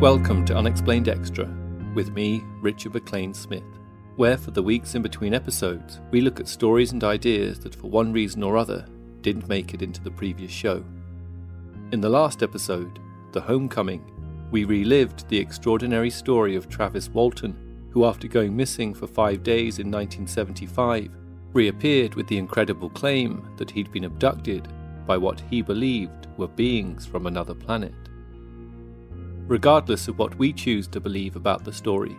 Welcome to Unexplained Extra with me, Richard MacLean Smith, where for the weeks in between episodes, we look at stories and ideas that for one reason or other didn't make it into the previous show. In the last episode, The Homecoming, we relived the extraordinary story of Travis Walton, who, after going missing for five days in 1975, reappeared with the incredible claim that he'd been abducted by what he believed were beings from another planet. Regardless of what we choose to believe about the story,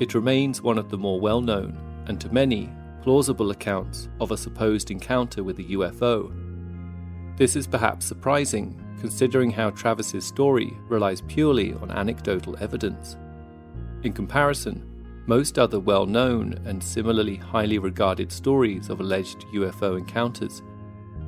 it remains one of the more well known and to many plausible accounts of a supposed encounter with a UFO. This is perhaps surprising considering how Travis's story relies purely on anecdotal evidence. In comparison, most other well known and similarly highly regarded stories of alleged UFO encounters,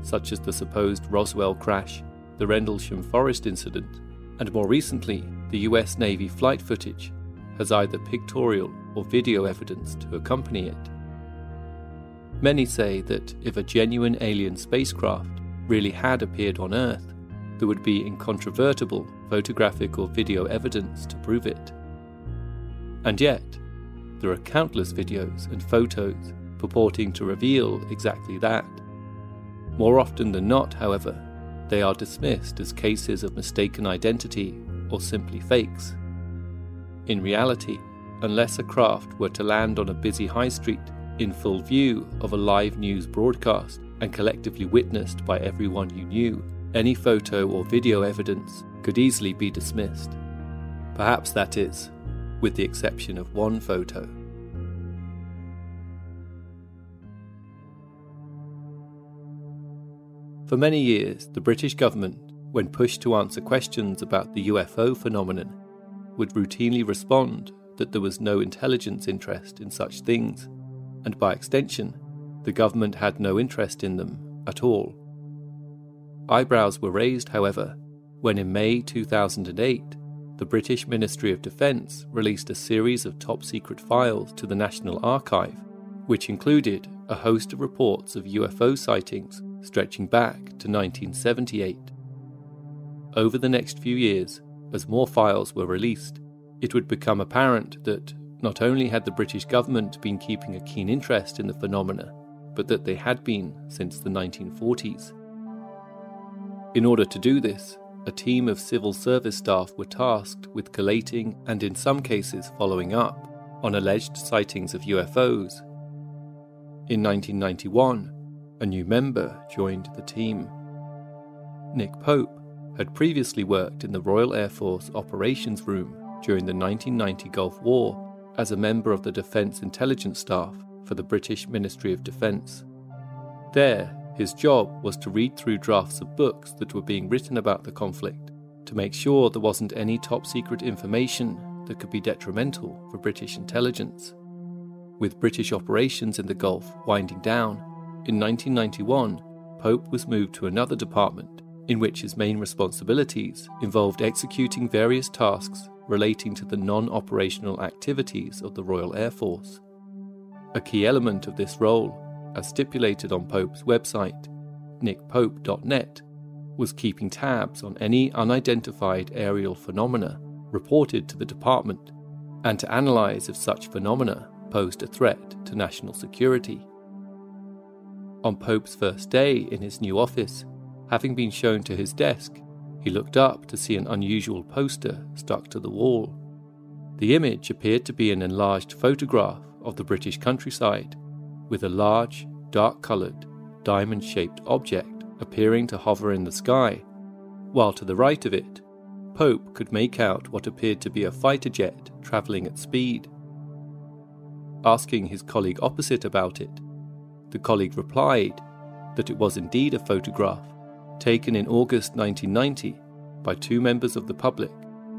such as the supposed Roswell crash, the Rendlesham Forest incident, and more recently, the US Navy flight footage has either pictorial or video evidence to accompany it. Many say that if a genuine alien spacecraft really had appeared on Earth, there would be incontrovertible photographic or video evidence to prove it. And yet, there are countless videos and photos purporting to reveal exactly that. More often than not, however, they are dismissed as cases of mistaken identity or simply fakes. In reality, unless a craft were to land on a busy high street in full view of a live news broadcast and collectively witnessed by everyone you knew, any photo or video evidence could easily be dismissed. Perhaps that is, with the exception of one photo. For many years, the British government, when pushed to answer questions about the UFO phenomenon, would routinely respond that there was no intelligence interest in such things, and by extension, the government had no interest in them at all. Eyebrows were raised, however, when in May 2008, the British Ministry of Defence released a series of top secret files to the National Archive, which included a host of reports of UFO sightings stretching back to 1978. Over the next few years, as more files were released, it would become apparent that not only had the British government been keeping a keen interest in the phenomena, but that they had been since the 1940s. In order to do this, a team of civil service staff were tasked with collating and, in some cases, following up on alleged sightings of UFOs. In 1991, a new member joined the team. Nick Pope had previously worked in the Royal Air Force Operations Room during the 1990 Gulf War as a member of the Defence Intelligence Staff for the British Ministry of Defence. There, his job was to read through drafts of books that were being written about the conflict to make sure there wasn't any top secret information that could be detrimental for British intelligence. With British operations in the Gulf winding down, in 1991, Pope was moved to another department in which his main responsibilities involved executing various tasks relating to the non operational activities of the Royal Air Force. A key element of this role, as stipulated on Pope's website, nickpope.net, was keeping tabs on any unidentified aerial phenomena reported to the department and to analyse if such phenomena posed a threat to national security. On Pope's first day in his new office, having been shown to his desk, he looked up to see an unusual poster stuck to the wall. The image appeared to be an enlarged photograph of the British countryside, with a large, dark coloured, diamond shaped object appearing to hover in the sky, while to the right of it, Pope could make out what appeared to be a fighter jet travelling at speed. Asking his colleague opposite about it, the colleague replied that it was indeed a photograph taken in August 1990 by two members of the public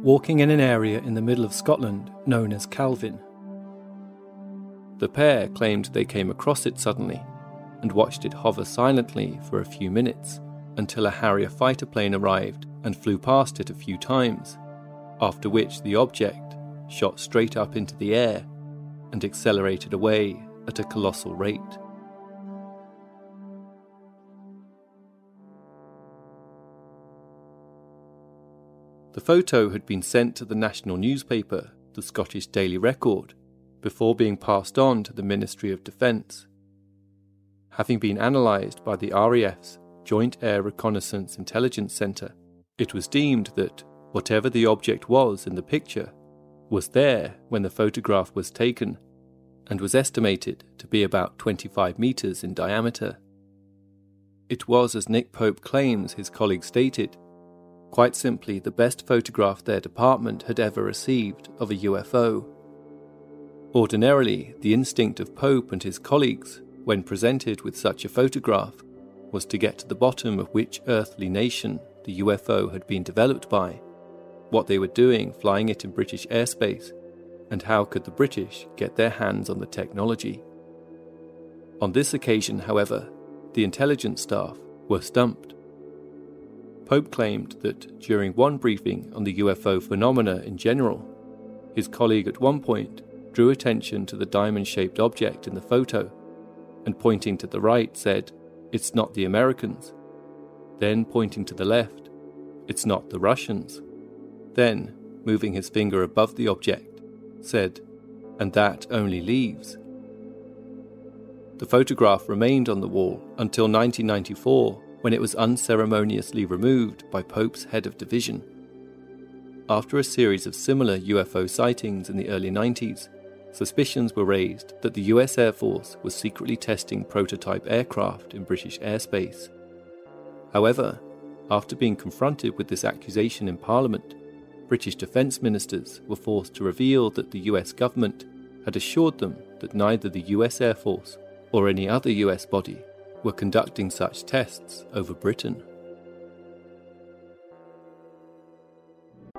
walking in an area in the middle of Scotland known as Calvine. The pair claimed they came across it suddenly and watched it hover silently for a few minutes until a Harrier fighter plane arrived and flew past it a few times, after which the object shot straight up into the air and accelerated away at a colossal rate. The photo had been sent to the national newspaper, the Scottish Daily Record, before being passed on to the Ministry of Defence having been analysed by the RAF's Joint Air Reconnaissance Intelligence Centre, it was deemed that whatever the object was in the picture was there when the photograph was taken and was estimated to be about 25 metres in diameter. It was, as Nick Pope claims his colleague stated, quite simply the best photograph their department had ever received of a UFO. Ordinarily, the instinct of Pope and his colleagues when presented with such a photograph, was to get to the bottom of which earthly nation the UFO had been developed by, what they were doing flying it in British airspace, and how could the British get their hands on the technology. On this occasion, however, the intelligence staff were stumped. Pope claimed that during one briefing on the UFO phenomena in general, his colleague at one point drew attention to the diamond shaped object in the photo and pointing to the right said, It's not the Americans. Then pointing to the left, It's not the Russians. Then, moving his finger above the object, said, And that only leaves. The photograph remained on the wall until 1994 when it was unceremoniously removed by Pope's head of division. After a series of similar UFO sightings in the early 90s, suspicions were raised that the US Air Force was secretly testing prototype aircraft in British airspace. However, after being confronted with this accusation in Parliament, British defence ministers were forced to reveal that the US government had assured them that neither the US Air Force or any other US body were conducting such tests over Britain.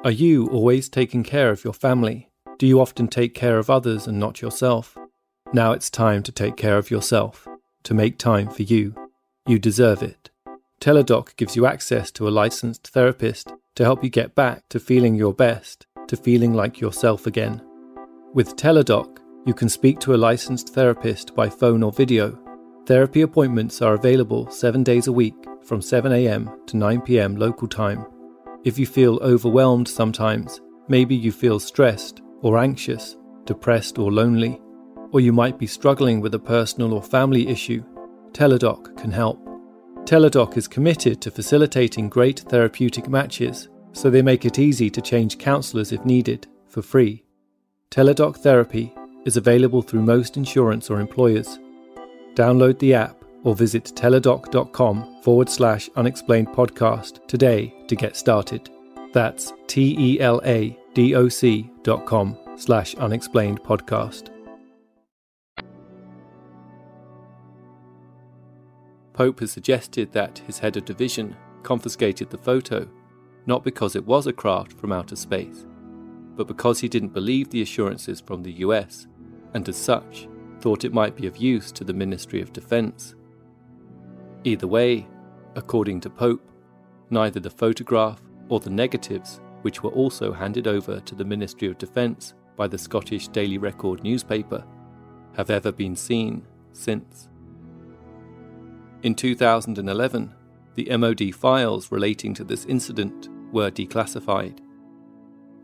Are you always taking care of your family? Do you often take care of others and not yourself? Now it's time to take care of yourself, to make time for you. You deserve it. Teladoc gives you access to a licensed therapist to help you get back to feeling your best, to feeling like yourself again. With Teladoc, you can speak to a licensed therapist by phone or video. Therapy appointments are available seven days a week from 7am to 9pm local time. If you feel overwhelmed sometimes, maybe you feel stressed or anxious, depressed or lonely, or you might be struggling with a personal or family issue, Teladoc can help. Teladoc is committed to facilitating great therapeutic matches, so they make it easy to change counsellors if needed, for free. Teladoc Therapy is available through most insurance or employers. Download the app or visit teladoc.com forward slash unexplained podcast today to get started. That's T E L A D O C dot com slash unexplained podcast. Pope has suggested that his head of division confiscated the photo, not because it was a craft from outer space, but because he didn't believe the assurances from the US, and as such, thought it might be of use to the Ministry of Defence. Either way, according to Pope, neither the photograph or the negatives, which were also handed over to the Ministry of Defence by the Scottish Daily Record newspaper, have ever been seen since. In 2011, the MOD files relating to this incident were declassified.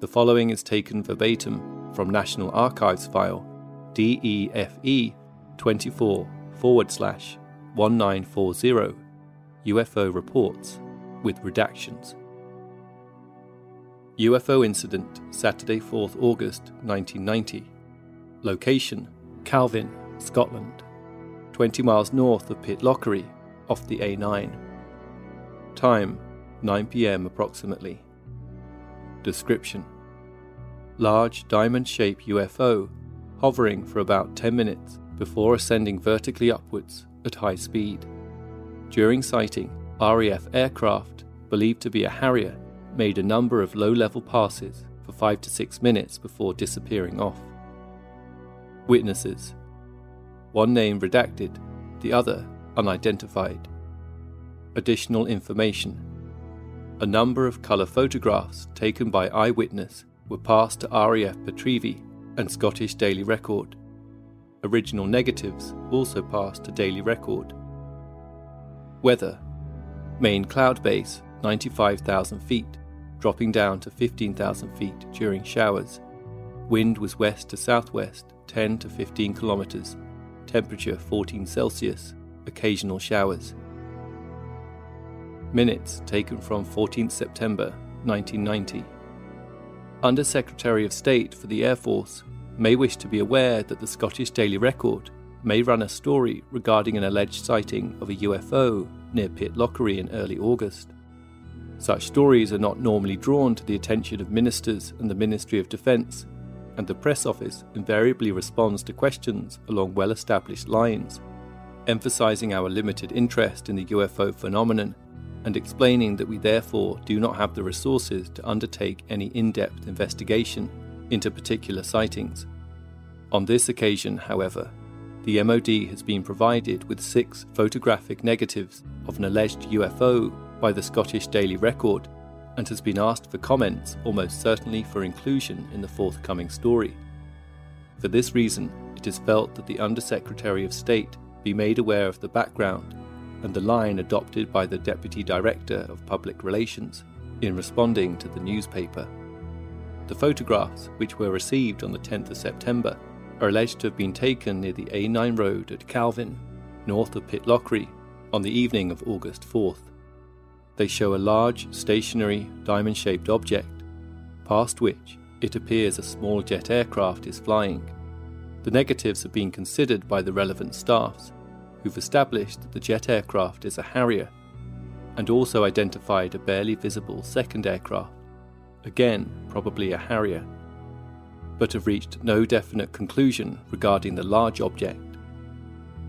The following is taken verbatim from National Archives file DEFE 24 forward slash 1940 UFO reports with redactions. UFO incident Saturday 4th August 1990. Location Calvine, Scotland. 20 miles north of Pitlochry, off the A9. Time 9 pm approximately. Description Large diamond shaped UFO hovering for about 10 minutes before ascending vertically upwards at high speed. During sighting, RAF aircraft, believed to be a Harrier, made a number of low level passes for 5 to 6 minutes before disappearing off. Witnesses one name redacted, the other unidentified. Additional information a number of colour photographs taken by eyewitness were passed to RAF Pitreavie and Scottish Daily Record. Original negatives also passed to Daily Record. Weather Main cloud base 95,000 feet, dropping down to 15,000 feet during showers. Wind was west to southwest 10 to 15 kilometres. Temperature 14 Celsius, occasional showers. Minutes taken from 14 September 1990. Under Secretary of State for the Air Force may wish to be aware that the Scottish Daily Record may run a story regarding an alleged sighting of a UFO near Pitlochry in early August. Such stories are not normally drawn to the attention of ministers and the Ministry of Defence, and the press office invariably responds to questions along well established lines, emphasising our limited interest in the UFO phenomenon and explaining that we therefore do not have the resources to undertake any in depth investigation into particular sightings. On this occasion, however, the MOD has been provided with six photographic negatives of an alleged UFO by the Scottish Daily Record and has been asked for comments almost certainly for inclusion in the forthcoming story. For this reason, it is felt that the Undersecretary of State be made aware of the background and the line adopted by the Deputy Director of Public Relations in responding to the newspaper. The photographs, which were received on the 10th of September, are alleged to have been taken near the A9 road at Calvine, north of Pitlochry, on the evening of August 4th. They show a large, stationary, diamond shaped object, past which it appears a small jet aircraft is flying. The negatives have been considered by the relevant staffs who've established that the jet aircraft is a Harrier, and also identified a barely visible second aircraft, again probably a Harrier, but have reached no definite conclusion regarding the large object.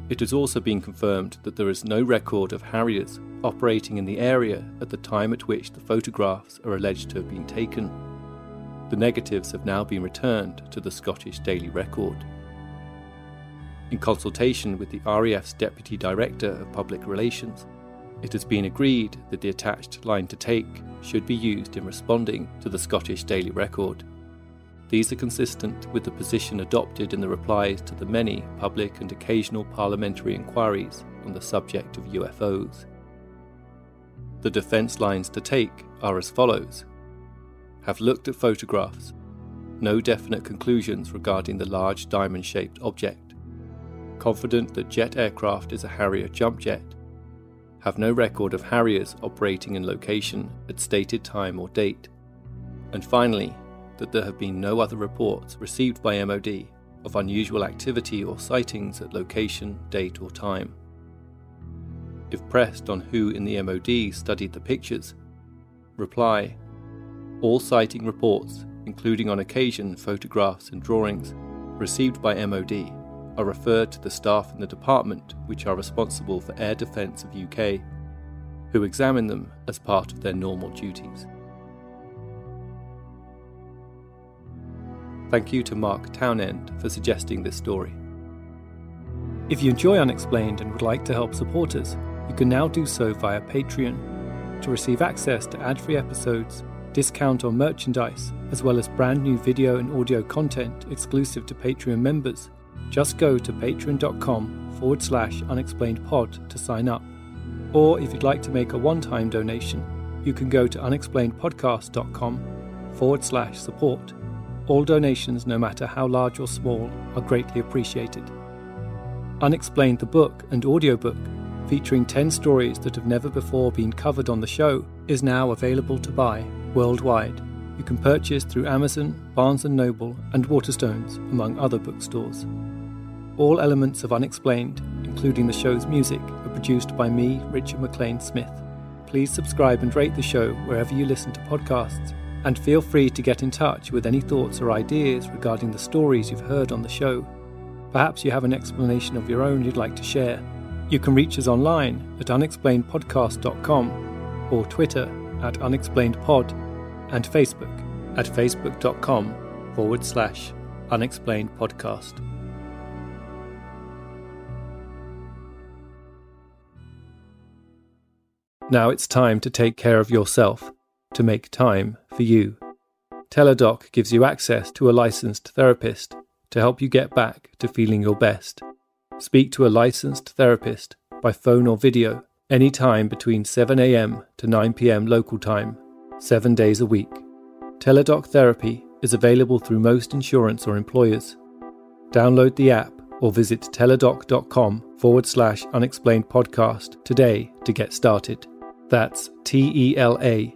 It has also been confirmed that there is no record of Harriers operating in the area at the time at which the photographs are alleged to have been taken. The negatives have now been returned to the Scottish Daily Record. In consultation with the RAF's Deputy Director of Public Relations, it has been agreed that the attached line to take should be used in responding to the Scottish Daily Record. These are consistent with the position adopted in the replies to the many public and occasional parliamentary inquiries on the subject of UFOs. The defence lines to take are as follows. Have looked at photographs, no definite conclusions regarding the large diamond shaped object. Confident that jet aircraft is a Harrier jump jet, have no record of Harriers operating in location at stated time or date, and finally, that there have been no other reports received by MOD of unusual activity or sightings at location, date, or time. If pressed on who in the MOD studied the pictures, reply All sighting reports, including on occasion photographs and drawings, received by MOD are referred to the staff in the department which are responsible for air defence of UK, who examine them as part of their normal duties. Thank you to Mark Townend for suggesting this story. If you enjoy Unexplained and would like to help support us, you can now do so via Patreon. To receive access to ad free episodes, discount on merchandise, as well as brand new video and audio content exclusive to Patreon members, just go to patreon.com forward slash unexplainedpod to sign up. Or if you'd like to make a one time donation, you can go to unexplainedpodcast.com forward slash support. All donations, no matter how large or small, are greatly appreciated. Unexplained the book and audiobook, featuring 10 stories that have never before been covered on the show, is now available to buy worldwide. You can purchase through Amazon, Barnes & Noble, and Waterstones, among other bookstores. All elements of Unexplained, including the show's music, are produced by me, Richard MacLean Smith. Please subscribe and rate the show wherever you listen to podcasts, and feel free to get in touch with any thoughts or ideas regarding the stories you've heard on the show. Perhaps you have an explanation of your own you'd like to share. You can reach us online at unexplainedpodcast.com or Twitter at unexplainedpod and Facebook at facebook.com forward slash unexplainedpodcast. Now it's time to take care of yourself, to make time for you. Teladoc gives you access to a licensed therapist to help you get back to feeling your best. Speak to a licensed therapist by phone or video anytime between 7am to 9pm local time, seven days a week. Teladoc Therapy is available through most insurance or employers. Download the app or visit teladoc.com forward slash unexplained podcast today to get started. That's T E L A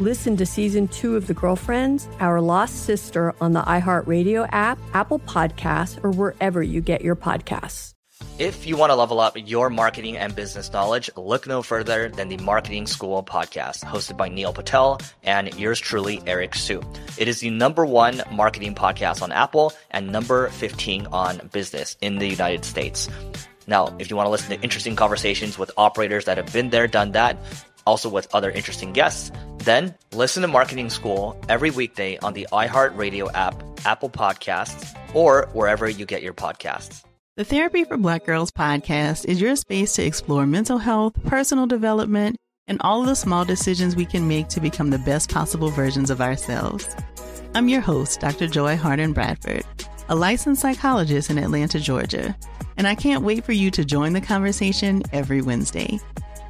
Listen to season two of The Girlfriends, Our Lost Sister on the iHeartRadio app, Apple Podcasts, or wherever you get your podcasts. If you want to level up your marketing and business knowledge, look no further than the Marketing School podcast, hosted by Neil Patel and yours truly, Eric Siu. It is the number one marketing podcast on Apple and number 15 on business in the United States. Now, if you want to listen to interesting conversations with operators that have been there, done that, also with other interesting guests, then listen to Marketing School every weekday on the iHeartRadio app, Apple Podcasts, or wherever you get your podcasts. The Therapy for Black Girls podcast is your space to explore mental health, personal development, and all of the small decisions we can make to become the best possible versions of ourselves. I'm your host, Dr. Joy Harden Bradford, a licensed psychologist in Atlanta, Georgia, and I can't wait for you to join the conversation every Wednesday.